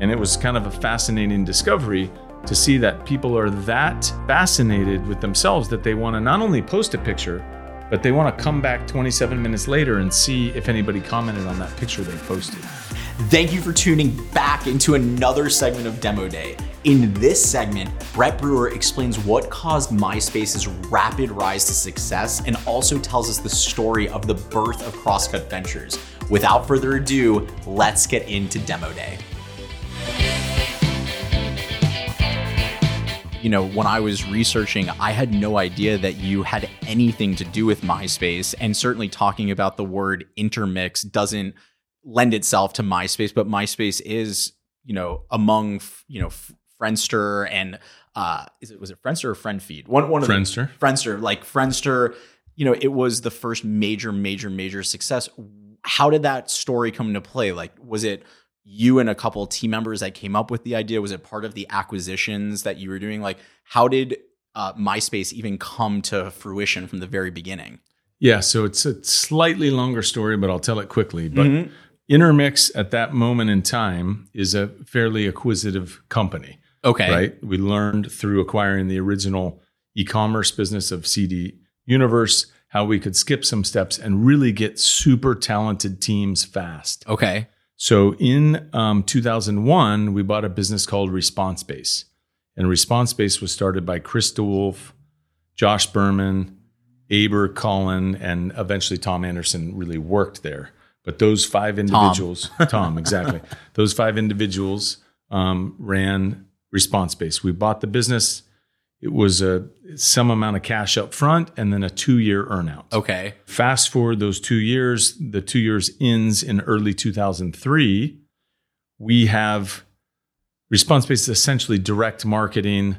And it was kind of a fascinating discovery to see that people are that fascinated with themselves that they want to not only post a picture, but they want to come back 27 minutes later and see if anybody commented on that picture they posted. Thank you for tuning back into another segment of Demo Day. In this segment, Brett Brewer explains what caused MySpace's rapid rise to success and also tells us the story of the birth of Crosscut Ventures. Without further ado, let's get into Demo Day. You know, when I was researching, I had no idea that you had anything to do with MySpace. And certainly talking about the word intermix doesn't lend itself to MySpace, but MySpace is, you know, among, you know, Friendster and uh is it was it Friendster or FriendFeed? One one of Friendster. The, Friendster, like Friendster, you know, it was the first major major major success. How did that story come into play? Like was it you and a couple team members that came up with the idea? Was it part of the acquisitions that you were doing? Like, how did uh, MySpace even come to fruition from the very beginning? Yeah, so it's a slightly longer story, but I'll tell it quickly. But mm-hmm. Intermix at that moment in time is a fairly acquisitive company. Okay. Right? We learned through acquiring the original e commerce business of CD Universe how we could skip some steps and really get super talented teams fast. Okay. So in um, 2001, we bought a business called ResponseBase. And ResponseBase was started by Chris DeWolfe, Josh Berman, Aber Colin, and eventually Tom Anderson really worked there. But those five individuals, Tom, Tom exactly, those five individuals um, ran ResponseBase. We bought the business it was a some amount of cash up front and then a two year earnout. Okay. Fast forward those two years, the two years ends in early 2003. We have ResponseBase essentially direct marketing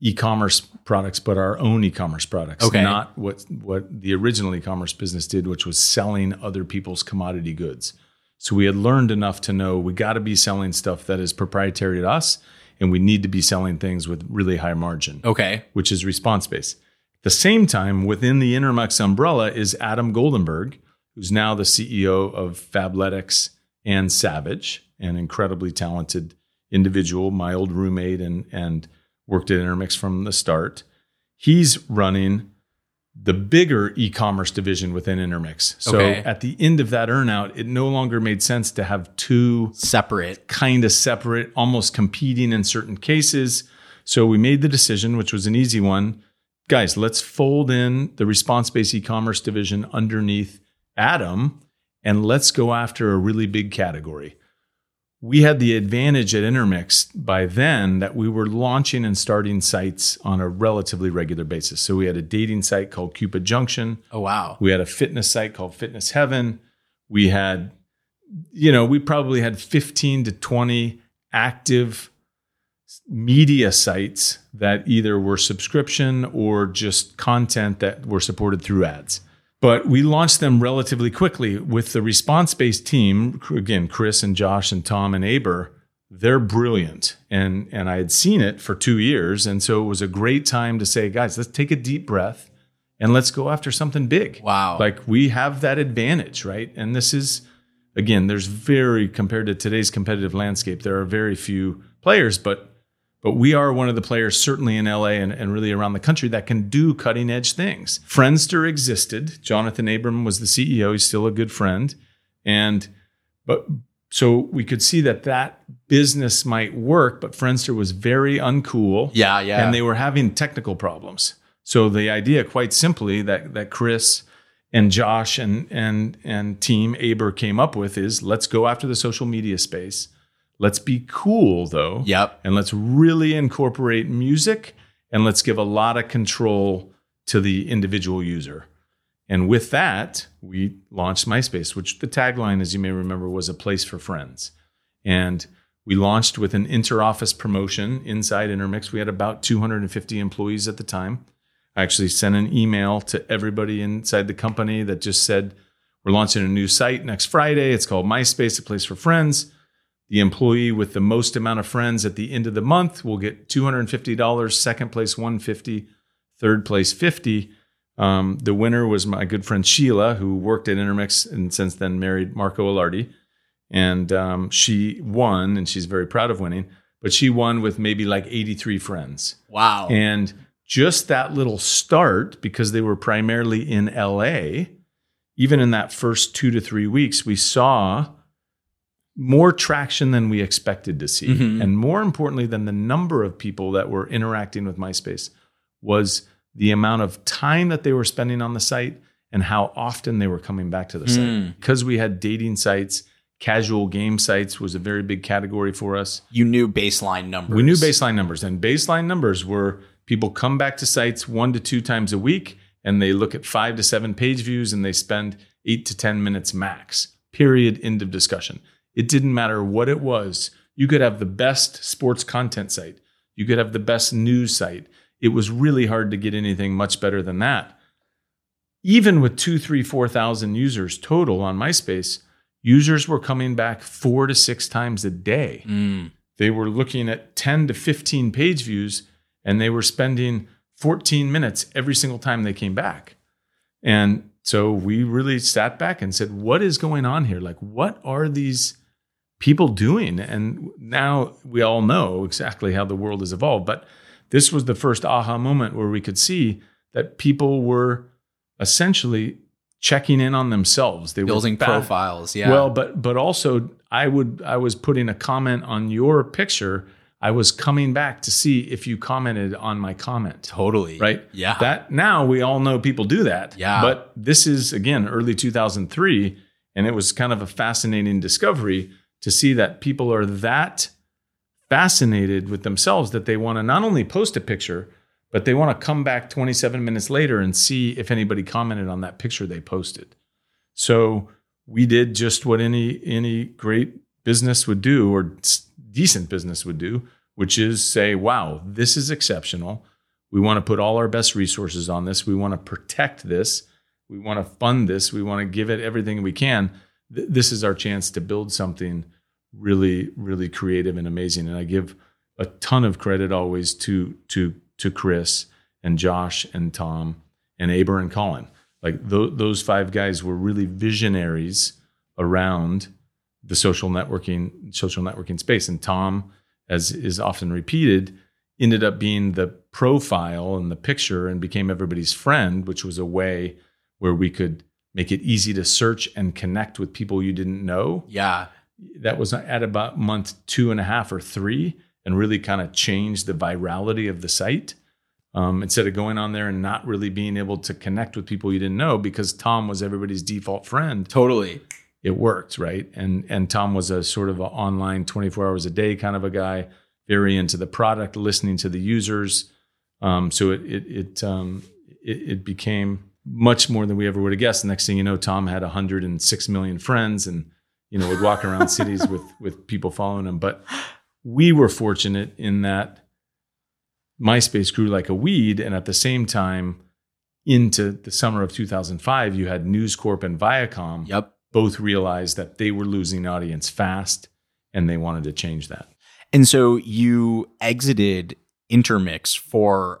e-commerce products, but our own e-commerce products, okay. not what what the original e-commerce business did, which was selling other people's commodity goods. So we had learned enough to know we got to be selling stuff that is proprietary to us and we need to be selling things with really high margin. Okay. Which is ResponseBase. At the same time, within the Intermix umbrella is Adam Goldenberg, who's now the CEO of Fabletics and Savage, an incredibly talented individual, my old roommate and and worked at Intermix from the start. He's running the bigger e-commerce division within Intermix. So okay. at the end of that earnout, it no longer made sense to have two separate, kind of separate, almost competing in certain cases. So we made the decision, which was an easy one. Guys, let's fold in the ResponseBase e-commerce division underneath Adam and let's go after a really big category we had the advantage at Intermix by then that we were launching and starting sites on a relatively regular basis. So we had a dating site called Cupid Junction. Oh wow. We had a fitness site called Fitness Heaven. We had you know, we probably had 15 to 20 active media sites that either were subscription or just content that were supported through ads. But we launched them relatively quickly with the ResponseBase team. Again, Chris and Josh and Tom and Aber, they're brilliant. And, and I had seen it for two years. And so it was a great time to say, guys, let's take a deep breath and let's go after something big. Wow. Like we have that advantage, right? And this is, again, there's very, compared to today's competitive landscape, there are very few players, but but we are one of the players, certainly in LA and, and really around the country, that can do cutting edge things. Friendster existed. Jonathan Abrams was the CEO. He's still a good friend. And, but so we could see that that business might work, but Friendster was very uncool. Yeah, yeah. And they were having technical problems. So the idea, quite simply, that that Chris and Josh and and and team Aber came up with is let's go after the social media space. Let's be cool though. Yep. And let's really incorporate music and let's give a lot of control to the individual user. And with that, we launched MySpace, which the tagline, as you may remember, was a place for friends. And we launched with an inter-office promotion inside Intermix. We had about 250 employees at the time. I actually sent an email to everybody inside the company that just said, We're launching a new site next Friday. It's called MySpace, a place for friends. The employee with the most amount of friends at the end of the month will get $250, second place 150, third place 50. Um, the winner was my good friend Sheila, who worked at Intermix and since then married Marco Alardi. and um, she won, and she's very proud of winning. But she won with maybe like 83 friends. Wow. And just that little start, because they were primarily in LA, even in that first two to three weeks, we saw more traction than we expected to see. Mhm. And more importantly than the number of people that were interacting with MySpace was the amount of time that they were spending on the site and how often they were coming back to the site. Mm. Because we had dating sites, casual game sites was a very big category for us. you knew baseline numbers. We knew baseline numbers, and baseline numbers were people come back to sites one to two times a week, and they look at five to seven page views, and they spend eight to 10 minutes max. Period. End of discussion. It didn't matter what it was. You could have the best sports content site, you could have the best news site. It was really hard to get anything much better than that. Even with two, three, four thousand users total on MySpace, users were coming back four to six times a day Mm. they were looking at 10 to 15 page views and they were spending 14 minutes every single time they came back. And so we really sat back and said, what is going on here? Like, what are these people doing? And now we all know exactly how the world has evolved. But this was the first aha moment where we could see that people were essentially checking in on themselves. They Building were fa- profiles. Yeah. well, but but also I would I was putting a comment on your picture. I was coming back to see if you commented on my comment. totally. Right? Yeah. That now we all know people do that. Yeah. But this is again early 2003 and it was kind of a fascinating discovery to see that people are that fascinated with themselves that they want to not only post a picture but they want to come back 27 minutes later and see if anybody commented on that picture they posted. So we did just what any any great business would do or decent business would do, which is say, "Wow, this is exceptional. We want to put all our best resources on this. We want to protect this. We want to fund this. We want to give it everything we can. Th- this is our chance to build something really really creative and amazing." And I give a ton of credit always to to to Chris and Josh and Tom and Aber and Colin. Like tho- those five guys were really visionaries around the social networking social networking space. And Tom, as is often repeated, ended up being the profile and the picture and became everybody's friend, which was a way where we could make it easy to search and connect with people you didn't know yeah. that was at about month two and a half or three and really kind of changed the virality of the site um, instead of going on there and not really being able to connect with people you didn't know because tom was everybody's default friend Totally. it worked right and and tom was a sort of a online 24 hours a day kind of a guy very into the product listening to the users um, so it it it, um, it it became much more than we ever would have guessed The next thing you know tom had 106 million friends and you know would walk around cities with with people following him but we were fortunate in that myspace grew like a weed and at the same time into the summer of 2005 you had news corp and viacom Yep. both realized that they were losing audience fast and they wanted to change that. And so you exited Intermix for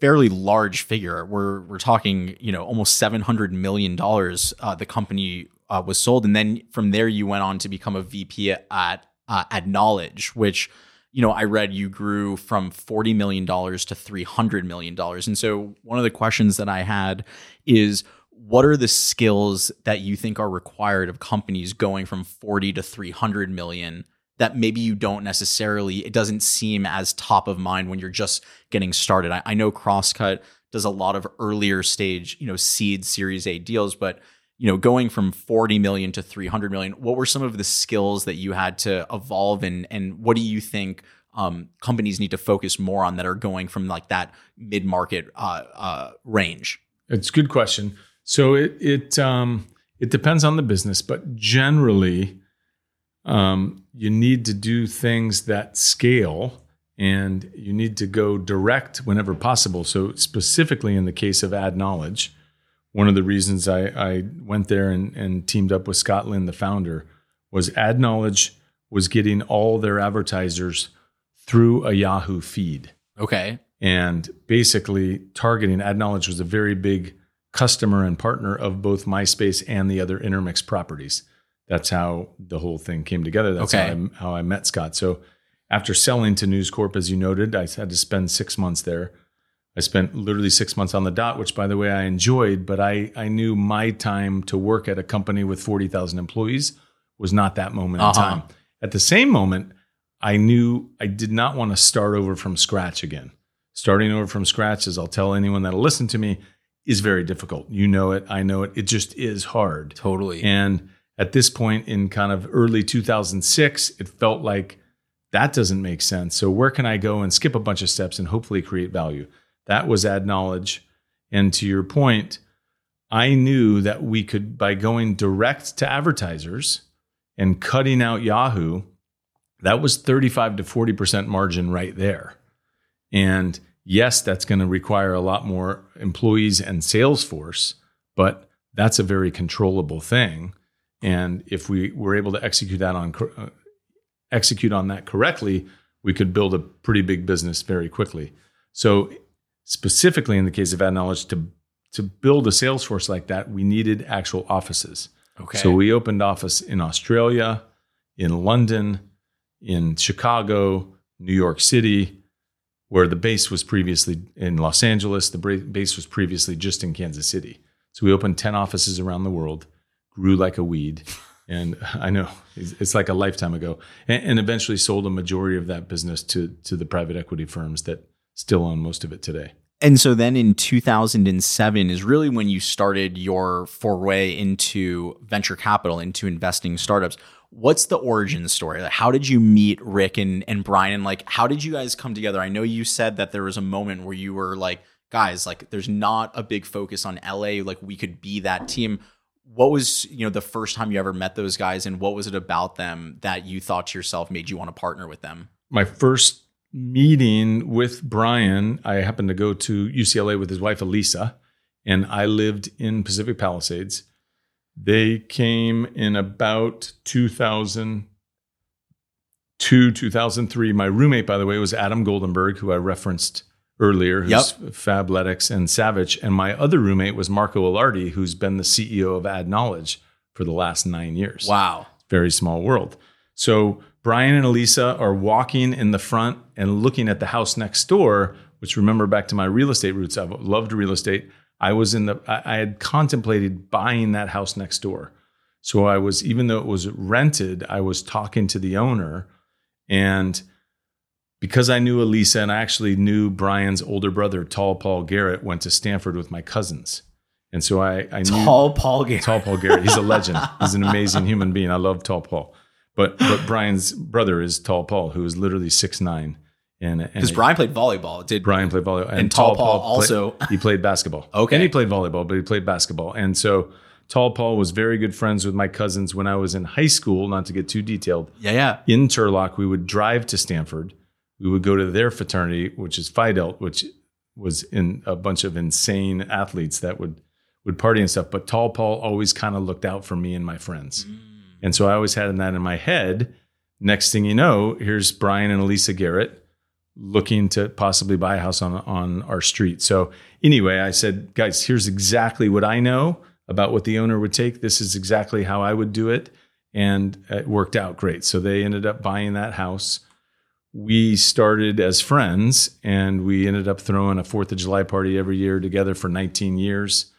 fairly large figure. We're we're talking, you know, almost seven hundred million dollars. Uh, the company uh, was sold, and then from there you went on to become a VP at uh, at Knowledge, which you know I read you grew from forty million dollars to three hundred million dollars. And so one of the questions that I had is. What are the skills that you think are required of companies going from 40 to 300 million that maybe you don't necessarily it doesn't seem as top of mind when you're just getting started i, I know crosscut does a lot of earlier stage you know seed series a deals but you know going from 40 million to 300 million what were some of the skills that you had to evolve and and what do you think um, companies need to focus more on that are going from like that mid-market uh, uh, range It's a good question. So it it um, it depends on the business, but generally, um, you need to do things that scale, and you need to go direct whenever possible. So specifically in the case of Ad Knowledge, one of the reasons I, I went there and, and teamed up with Scott Lynn, the founder, was Ad Knowledge was getting all their advertisers through a Yahoo feed. Okay. And basically targeting ad knowledge was a very big customer and partner of both myspace and the other intermix properties that's how the whole thing came together. That's Okay. how, I, how I met Scott. So after selling to News Corp, as you noted, I had to spend six months there. I spent literally six months on the dot, which by the way I enjoyed, but I, I knew my time to work at a company with 40,000 employees was not that moment Uh-huh. in time. At the same moment, I knew I did not want to start over from scratch again. Starting over from scratch, as I'll tell anyone that'll listen to me, is very difficult. You know it, I know it. It just is hard. Totally. And at this point in kind of early 2006, it felt like that doesn't make sense. So where can I go and skip a bunch of steps and hopefully create value? That was Ad Knowledge. And to your point, I knew that we could, by going direct to advertisers and cutting out Yahoo, that was 35 to 40% margin right there. And yes, that's going to require a lot more employees and sales force, but that's a very controllable thing. And if we were able to execute that on uh, execute on that correctly, we could build a pretty big business very quickly. So specifically in the case of ad knowledge to to build a sales force like that, we needed actual offices. okay. So we opened office in Australia, in London, in Chicago, New York City, where the base was previously in Los Angeles. The base was previously just in Kansas City. So we opened 10 offices around the world, grew like a weed. And I know it's it's like a lifetime ago, and, and eventually sold a majority of that business to, to the private equity firms that still own most of it today. And so then in 2007 is really when you started your foray into venture capital, into investing startups. What's the origin story? Like, how did you meet Rick and, and Brian? And like, how did you guys come together? I know you said that there was a moment where you were like, guys, like, there's not a big focus on LA. Like, we could be that team. What was, you know, the first time you ever met those guys and what was it about them that you thought to yourself made you want to partner with them? my first meeting with Brian, I happened to go to UCLA with his wife Elisa, and I lived in Pacific Palisades. They came in about 2002, 2003. My roommate, by the way, was Adam Goldenberg, who I referenced earlier, who's Yep. Fabletics and Savage. And my other roommate was Marco Ilardi, who's been the CEO of Ad Knowledge for the last nine years Wow. very small world. So Brian and Elisa are walking in the front and looking at the house next door, which remember back to my real estate roots. I've loved real estate. I was in the, I had contemplated buying that house next door. So I was, even though it was rented, I was talking to the owner. And because I knew Elisa and I actually knew Brian's older brother, Tall Paul Garrett, went to Stanford with my cousins. And so I, I knew Tall Paul Garrett. Tall Paul Garrett. He's a legend. He's an amazing human being. I love Tall Paul. But but Brian's brother is Tall Paul, who is literally six nine. And Because Brian played volleyball. Did Brian played volleyball, and, And Tall Paul play- also- he played basketball. Okay. and he played volleyball, but he played basketball. And so Tall Paul was very good friends with my cousins when I was in high school. Not to get too detailed, Yeah, yeah. in Turlock, we would drive to Stanford. We would go to their fraternity, which is Phi Delt, which was in a bunch of insane athletes that would would party and stuff. But Tall Paul always kind of looked out for me and my friends, mm. and so I always had that in my head. Next thing you know, here's Brian and Elisa Garrett looking to possibly buy a house on on our street. So anyway, I said, guys, here's exactly what I know about what the owner would take. This is exactly how I would do it, and it worked out great. So they ended up buying that house. We started as friends, and we ended up throwing a Fourth of July party every year together for 19 years.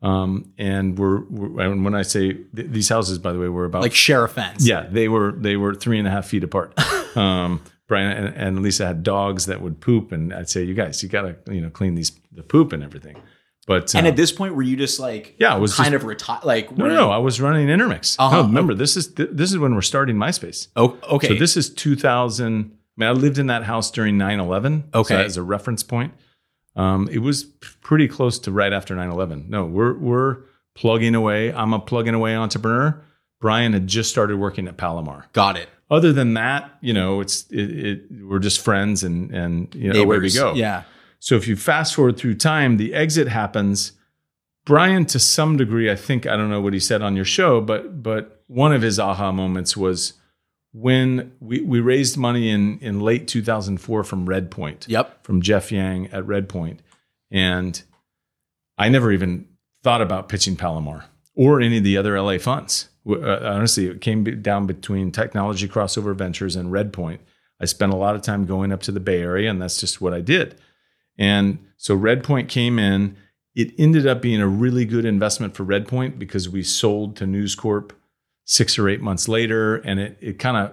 Um, and we're, we're and when I say th- these houses, by the way, were about Like share a fence. yeah, they were they were three and a half feet apart. Um, Brian and, and Lisa had dogs that would poop, and I'd say, "You guys, you gotta you know clean these the poop and everything." But And uh, at this point, were you just like, Yeah, it was kind just- of retired? Like, no, no, I was running Intermix. Uh-huh. No, remember, this is th- this is when we're starting MySpace. Oh, okay. So this is 2000. I mean, I lived in that house during 9/11. Okay. so as a reference point, um, it was pretty close to right after 9/11. No, we're we're plugging away. I'm a plugging away entrepreneur. Brian had just started working at Palomar. got it. other than that, you know, it's it, it we're just friends and and you know away we go. Yeah. So if you fast forward through time, the exit happens. Brian, to some degree, I think I don't know what he said on your show, but but one of his aha moments was when we we raised money in in late 2004 from Redpoint Yep. from Geoff Yang at Redpoint, and I never even thought about pitching Palomar or any of the other LA funds. Uh, honestly, it came down between Technology Crossover Ventures and Redpoint. I spent a lot of time going up to the Bay Area, and that's just what I did. And so Redpoint came in. It ended up being a really good investment for Redpoint because we sold to News Corp six or eight months later, and it it kind of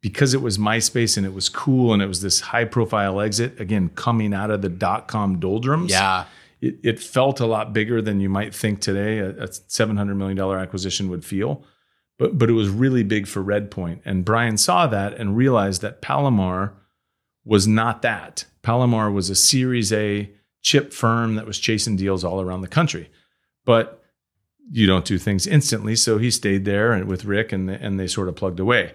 because it was MySpace and it was cool and it was this high profile exit again coming out of the dot com doldrums Yeah. it, it felt a lot bigger than you might think today a, a $700 million acquisition would feel. But, but it was really big for Redpoint. And Brian saw that and realized that Palomar was not that. Palomar was a Series A chip firm that was chasing deals all around the country. But you don't do things instantly. So he stayed there and with Rick and, and they sort of plugged away.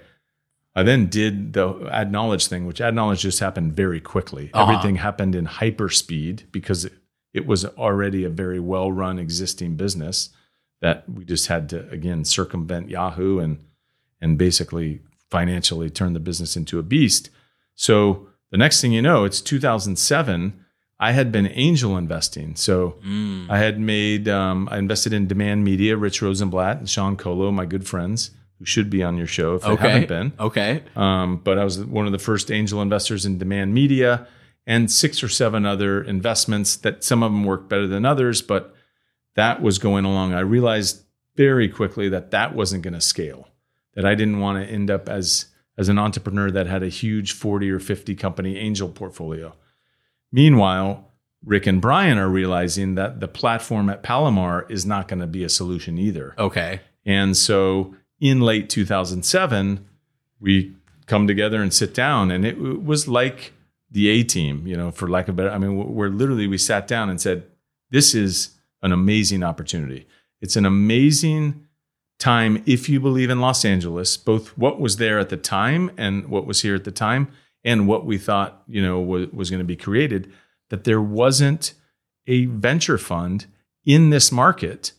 I then did the ad knowledge thing, which ad knowledge just happened very quickly. Uh-huh. Everything happened in hyper speed because it, it was already a very well run existing business that we just had to again circumvent Yahoo and and basically financially turn the business into a beast. So the next thing you know, it's 2007. I had been angel investing. So Mm. I had made, um, I invested in Demand Media, Rich Rosenblatt and Shawn Colo, my good friends, who should be on your show if they haven't been. Okay. Um, but I was one of the first angel investors in Demand Media and six or seven other investments that some of them worked better than others, but that was going along. I realized very quickly that that wasn't going to scale, that I didn't want to end up as, as an entrepreneur that had a huge 40 or 50 company angel portfolio. Meanwhile, Rick and Brian are realizing that the platform at Palomar is not going to be a solution either. Okay. And so in late 2007, we come together and sit down, and it was like the A team, you know, for lack of better. I mean, we're literally we sat down and said, "This is an amazing opportunity. It's an amazing time if you believe in Los Angeles, both what was there at the time and what was here at the time, and what we thought, you know, was, was going to be created. That there wasn't a venture fund in this market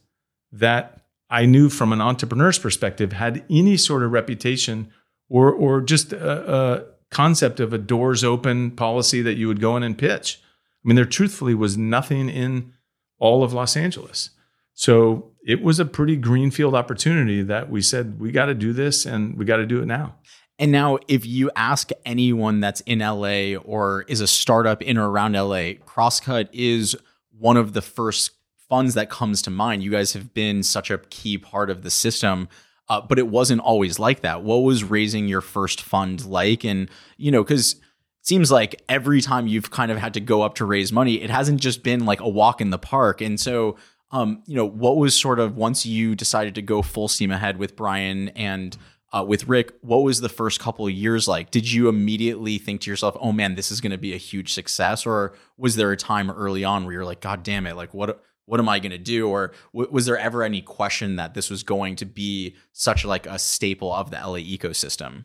that I knew from an entrepreneur's perspective had any sort of reputation or or just a, a concept of a doors open policy that you would go in and pitch. I mean, there truthfully was nothing in all of Los Angeles. So it was a pretty greenfield opportunity that we said we got to do this and we got to do it now. And now, if you ask anyone that's in LA or is a startup in or around LA, Crosscut is one of the first funds that comes to mind. You guys have been such a key part of the system, uh, but it wasn't always like that. What was raising your first fund like? And, you know, because it seems like every time you've kind of had to go up to raise money, it hasn't just been like a walk in the park. And so, um, you know, what was sort of once you decided to go full steam ahead with Brian and uh, with Rick, what was the first couple of years like? Did you immediately think to yourself, "Oh man, this is going to be a huge success," or was there a time early on where you're like, "God damn it! Like what? What am I going to do?" Or w- was there ever any question that this was going to be such like a staple of the LA ecosystem?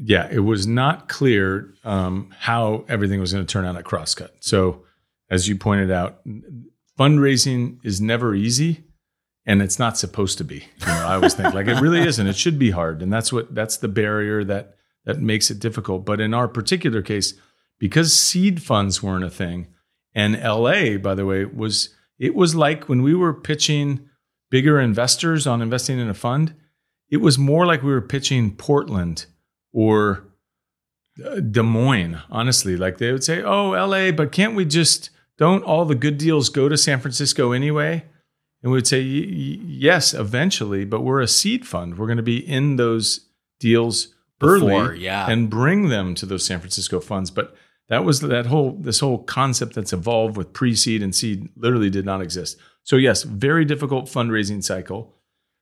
yeah, it was not clear um, how everything was going to turn out at Crosscut. So, as you pointed out, fundraising is never easy, and it's not supposed to be. You know, I always think like it really isn't. It should be hard, and that's what that's the barrier that that makes it difficult. But in our particular case, because seed funds weren't a thing, and LA, by the way, was it was like when we were pitching bigger investors on investing in a fund, it was more like we were pitching Portland or uh, Des Moines, honestly. Like they would say, oh, LA, but can't we just, don't all the good deals go to San Francisco anyway? And we would say, "Y- y- yes, eventually, but we're a seed fund. We're going to be in those deals Before, early yeah. and bring them to those San Francisco funds. But that was that whole, this whole concept that's evolved with pre seed and seed literally did not exist. So, yes, very difficult fundraising cycle.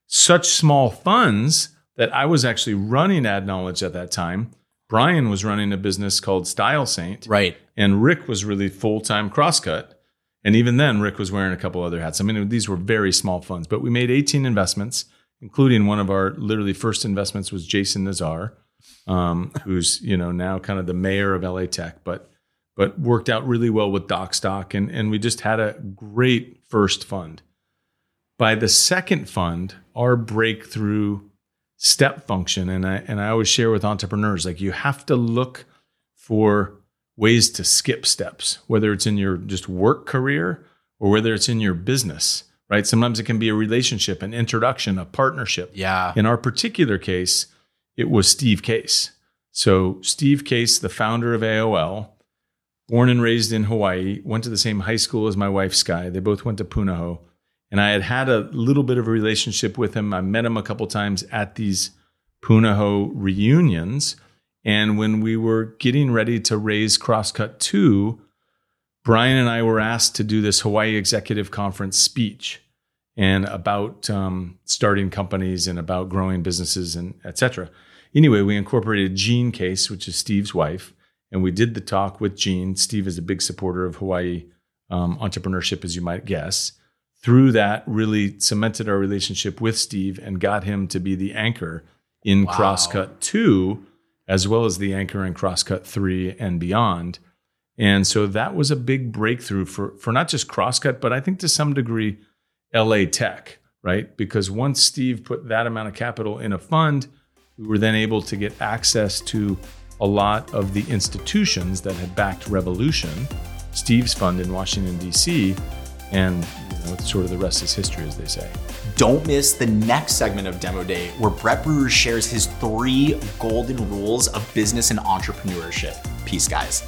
Such small funds that I was actually running ad knowledge at that time. Brian was running a business called StyleSaint, Right. and Rick was really full time crosscut. And even then, Rick was wearing a couple other hats. I mean, these were very small funds, but we made 18 investments, including one of our literally first investments was Jason Nazar, um, who's you know now kind of the mayor of LA Tech, but but worked out really well with Docstoc, and and we just had a great first fund. By the second fund, our breakthrough step function, and I and I always share with entrepreneurs like you have to look for ways to skip steps, whether it's in your just work career or whether it's in your business. right? Sometimes it can be a relationship, an introduction, a partnership. Yeah. In our particular case, it was Steve Case. So, Steve Case, the founder of AOL, born and raised in Hawaii, went to the same high school as my wife, Sky. They both went to Punahou. And I had had a little bit of a relationship with him. I met him a couple times at these Punahou reunions. And when we were getting ready to raise Crosscut 2, Brian and I were asked to do this Hawaii Executive Conference speech and about um, starting companies and about growing businesses and et cetera. Anyway, we incorporated Jean Case, which is Steve's wife, and we did the talk with Jean. Steve is a big supporter of Hawaii um, entrepreneurship, as you might guess. Through that, really cemented our relationship with Steve and got him to be the anchor in Wow. Crosscut 2, as well as the anchor in Crosscut 3 and beyond. And so that was a big breakthrough for, for not just Crosscut, but I think to some degree, LA Tech, right? Because once Steve put that amount of capital in a fund, we were then able to get access to a lot of the institutions that had backed Revolution, Steve's fund in Washington, D.C., and you know, sort of the rest is history, as they say. Don't miss the next segment of Demo Day where Brett Brewer shares his three golden rules of business and entrepreneurship. Peace, guys.